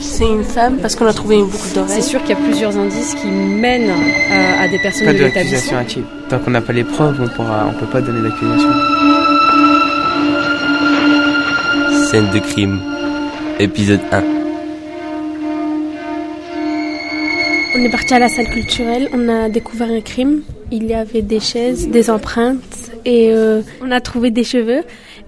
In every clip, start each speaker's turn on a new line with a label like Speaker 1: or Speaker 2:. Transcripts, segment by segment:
Speaker 1: C'est une femme parce qu'on a trouvé une boucle d'oreille.
Speaker 2: C'est sûr qu'il y a plusieurs indices qui mènent à, à des personnes
Speaker 3: Pas
Speaker 2: de
Speaker 3: de
Speaker 2: l'établissement.
Speaker 3: l'accusation hâtive. Tant qu'on n'a pas les preuves, on pourra, on peut pas donner d'accusation.
Speaker 4: Scène de crime. Épisode 1.
Speaker 1: On est parti à la salle culturelle, on a découvert un crime. Il y avait des chaises, des empreintes et euh, on a trouvé des cheveux.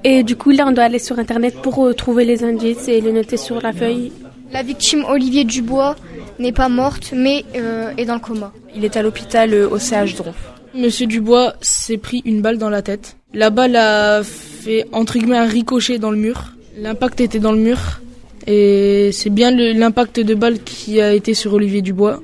Speaker 1: Et du coup, là, on doit aller sur Internet pour euh, trouver les indices et les noter sur la feuille.
Speaker 5: La victime Olivier Dubois n'est pas morte, mais euh, est dans le coma.
Speaker 1: Il est à l'hôpital euh, au CH Dronf.
Speaker 6: Monsieur Dubois s'est pris une balle dans la tête. La balle a fait entre guillemets un ricochet dans le mur. L'impact était dans le mur et c'est bien l'impact de balle qui a été sur Olivier Dubois.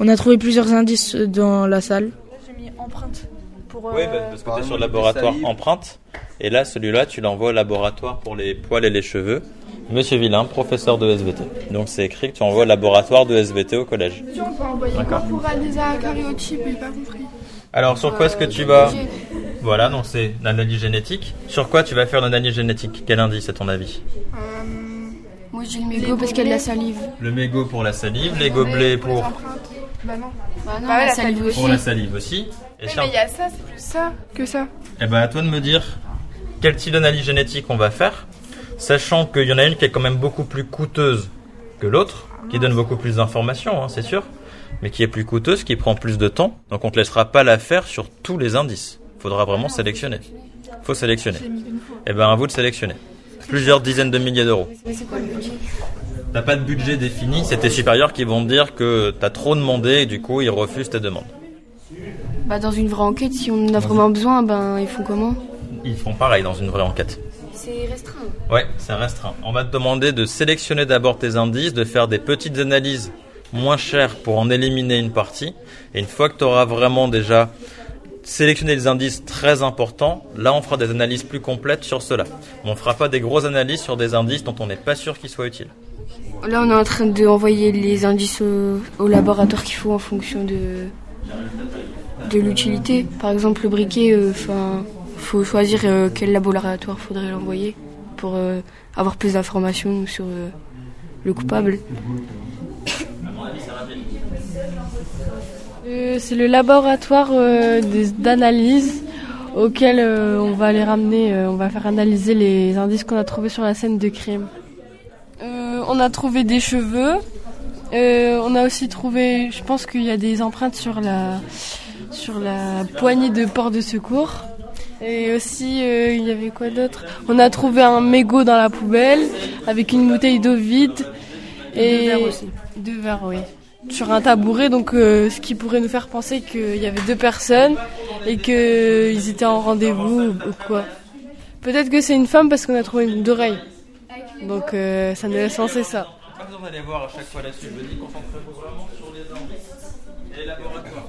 Speaker 6: On a trouvé plusieurs indices dans la salle.
Speaker 1: J'ai mis empreinte pour.
Speaker 7: Oui, bah, parce que tu es sur le laboratoire empreinte. Et là, celui-là, tu l'envoies au laboratoire pour les poils et les cheveux. Monsieur Villain, professeur de SVT. Donc c'est écrit que tu envoies au laboratoire de SVT au collège. D'accord.
Speaker 8: Pour analyser un cariotype, j'ai pas compris.
Speaker 7: Alors sur quoi est-ce que tu vas Voilà, donc c'est l'analyse génétique. Sur quoi tu vas faire l'analyse génétique Quel indice à ton avis
Speaker 5: Moi j'ai le mégot parce qu'il y a de la salive.
Speaker 7: Le mégot pour la salive, les gobelets pour,
Speaker 8: Bah non.
Speaker 5: Bah non,
Speaker 8: Bah ouais,
Speaker 5: la
Speaker 8: la
Speaker 5: salive
Speaker 8: salive
Speaker 5: aussi.
Speaker 7: pour la salive aussi. Et
Speaker 8: Oui, mais il y a ça, c'est plus ça que ça.
Speaker 7: Eh ben, à toi de me dire quel type d'analyse génétique on va faire, sachant qu'il y en a une qui est quand même beaucoup plus coûteuse que l'autre, qui donne beaucoup plus d'informations, hein, c'est sûr, mais qui est plus coûteuse, qui prend plus de temps. Donc on te laissera pas la faire sur tous les indices. Faudra vraiment sélectionner. Faut sélectionner. Eh ben, à vous de sélectionner. Plusieurs dizaines de milliers d'euros. T'as pas de budget défini, c'est tes supérieurs qui vont te dire que t'as trop demandé et du coup ils refusent tes demandes.
Speaker 5: Bah dans une vraie enquête, si on en a vraiment besoin, ben ils font comment?
Speaker 7: Ils font pareil dans une vraie enquête.
Speaker 5: C'est restreint.
Speaker 7: Ouais, c'est restreint. On va te demander de sélectionner d'abord tes indices, de faire des petites analyses moins chères pour en éliminer une partie. Et une fois que tu auras vraiment déjà sélectionné les indices très importants, là on fera des analyses plus complètes sur cela. Mais on fera pas des grosses analyses sur des indices dont on n'est pas sûr qu'ils soient utiles.
Speaker 5: Là on est en train d'envoyer les indices au, au laboratoire qu'il faut en fonction de de l'utilité. Par exemple le briquet, enfin faut choisir euh, quel laboratoire faudrait l'envoyer pour euh, avoir plus d'informations sur euh, le coupable.
Speaker 9: Euh, c'est le laboratoire euh, d'analyse auquel euh, on va les ramener, euh, on va faire analyser les indices qu'on a trouvés sur la scène de crime. Euh, on a trouvé des cheveux, euh, on a aussi trouvé, je pense qu'il y a des empreintes sur la, sur la poignée de port de secours. Et aussi, euh, il y avait quoi d'autre? On a trouvé un mégot dans la poubelle avec une bouteille d'eau vide. Et
Speaker 1: Deux verres aussi.
Speaker 9: Deux verres, oui. Sur un tabouret, donc euh, ce qui pourrait nous faire penser qu'il y avait deux personnes et qu'ils étaient en rendez-vous ou, ou quoi. Peut-être que c'est une femme parce qu'on a trouvé une d'oreille. Donc euh, ça nous laisse penser ça.
Speaker 7: Besoin d'aller voir à chaque fois là-dessus. Je me dis concentrez-vous vraiment sur les et les laboratoires.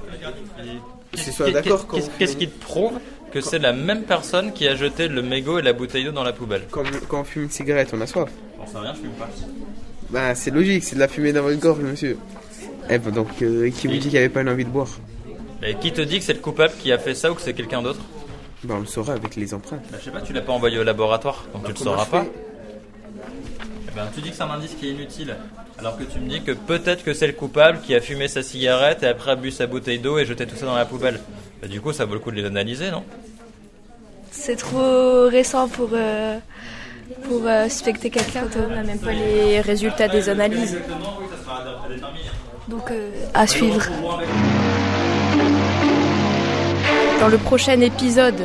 Speaker 3: D'accord quand
Speaker 7: Qu'est-ce qui te prouve que c'est la même personne qui a jeté le mégot et la bouteille d'eau dans la poubelle
Speaker 3: Quand, quand on fume une cigarette, on a soif.
Speaker 7: J'en sais rien, je fume pas.
Speaker 3: Bah, c'est logique, c'est de la fumée dans votre gorge, monsieur. Eh ben, donc, euh, qui vous dit qu'il n'y avait pas une envie de boire
Speaker 7: Et qui te dit que c'est le coupable qui a fait ça ou que c'est quelqu'un d'autre
Speaker 3: Bah, on le saura avec les empreintes.
Speaker 7: Bah, Je sais pas, tu l'as pas envoyé au laboratoire, donc tu le
Speaker 3: comment
Speaker 7: sauras
Speaker 3: je
Speaker 7: pas.
Speaker 3: fais?
Speaker 7: Ben, tu dis que c'est un indice qui est inutile, alors que tu me dis que peut-être que c'est le coupable qui a fumé sa cigarette et après a bu sa bouteille d'eau et jeté tout ça dans la poubelle. Bah, du coup, ça vaut le coup de les analyser, non?
Speaker 10: C'est trop récent pour, euh, pour euh, suspecter quelqu'un.
Speaker 1: On n'a même pas les résultats des analyses.
Speaker 10: Donc euh, à suivre.
Speaker 1: Dans le prochain épisode